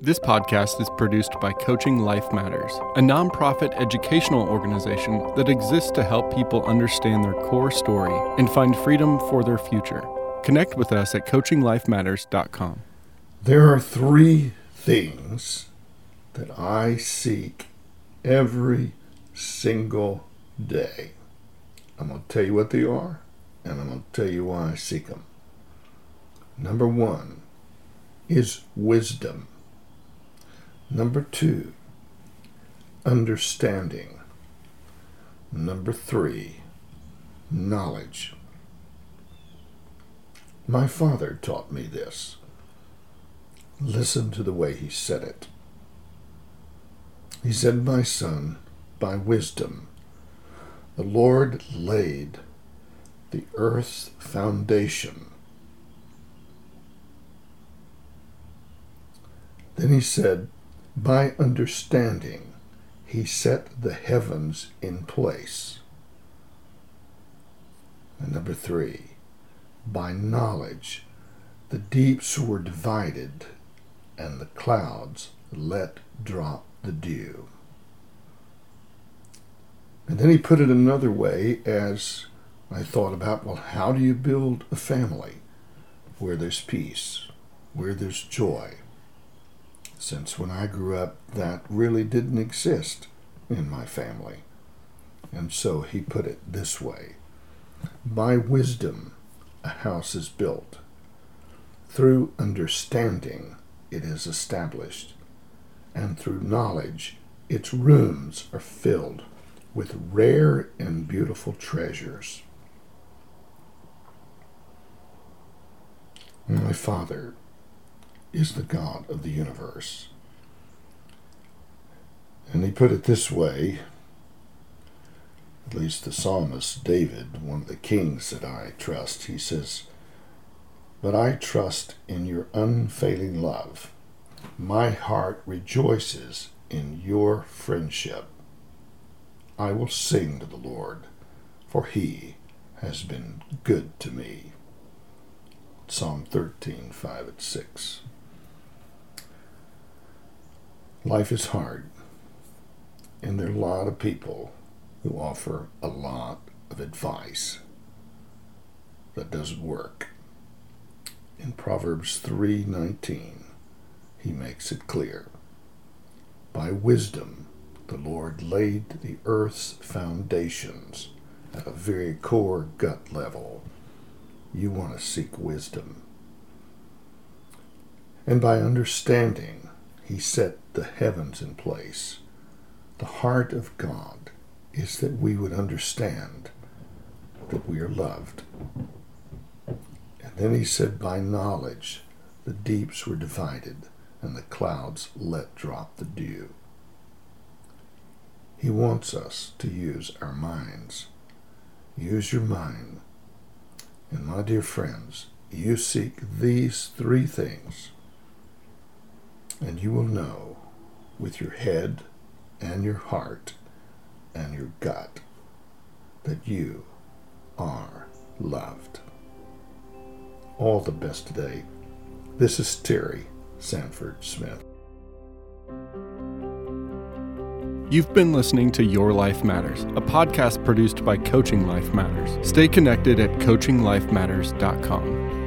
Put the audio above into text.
This podcast is produced by Coaching Life Matters, a nonprofit educational organization that exists to help people understand their core story and find freedom for their future. Connect with us at coachinglifematters.com. There are three things that I seek every single day. I'm going to tell you what they are, and I'm going to tell you why I seek them. Number one is wisdom. Number two, understanding. Number three, knowledge. My father taught me this. Listen to the way he said it. He said, My son, by wisdom, the Lord laid the earth's foundation. Then he said, by understanding, he set the heavens in place. And number three, by knowledge, the deeps were divided, and the clouds let drop the dew. And then he put it another way as I thought about well, how do you build a family where there's peace, where there's joy? Since when I grew up, that really didn't exist in my family. And so he put it this way By wisdom, a house is built. Through understanding, it is established. And through knowledge, its rooms are filled with rare and beautiful treasures. My Father is the God of the universe. And he put it this way at least the psalmist David, one of the kings that I trust, he says, But I trust in your unfailing love. My heart rejoices in your friendship. I will sing to the Lord, for he has been good to me. Psalm 13, 5 and 6. Life is hard, and there are a lot of people who offer a lot of advice that doesn't work. In Proverbs 3:19, he makes it clear. By wisdom the Lord laid the earth's foundations at a very core gut level. You want to seek wisdom. And by understanding he set the heavens in place. The heart of God is that we would understand that we are loved. And then he said, By knowledge the deeps were divided, and the clouds let drop the dew. He wants us to use our minds. Use your mind. And my dear friends, you seek these three things and you will know with your head and your heart and your gut that you are loved. All the best today. This is Terry Sanford Smith. You've been listening to Your Life Matters, a podcast produced by Coaching Life Matters. Stay connected at coachinglifematters.com.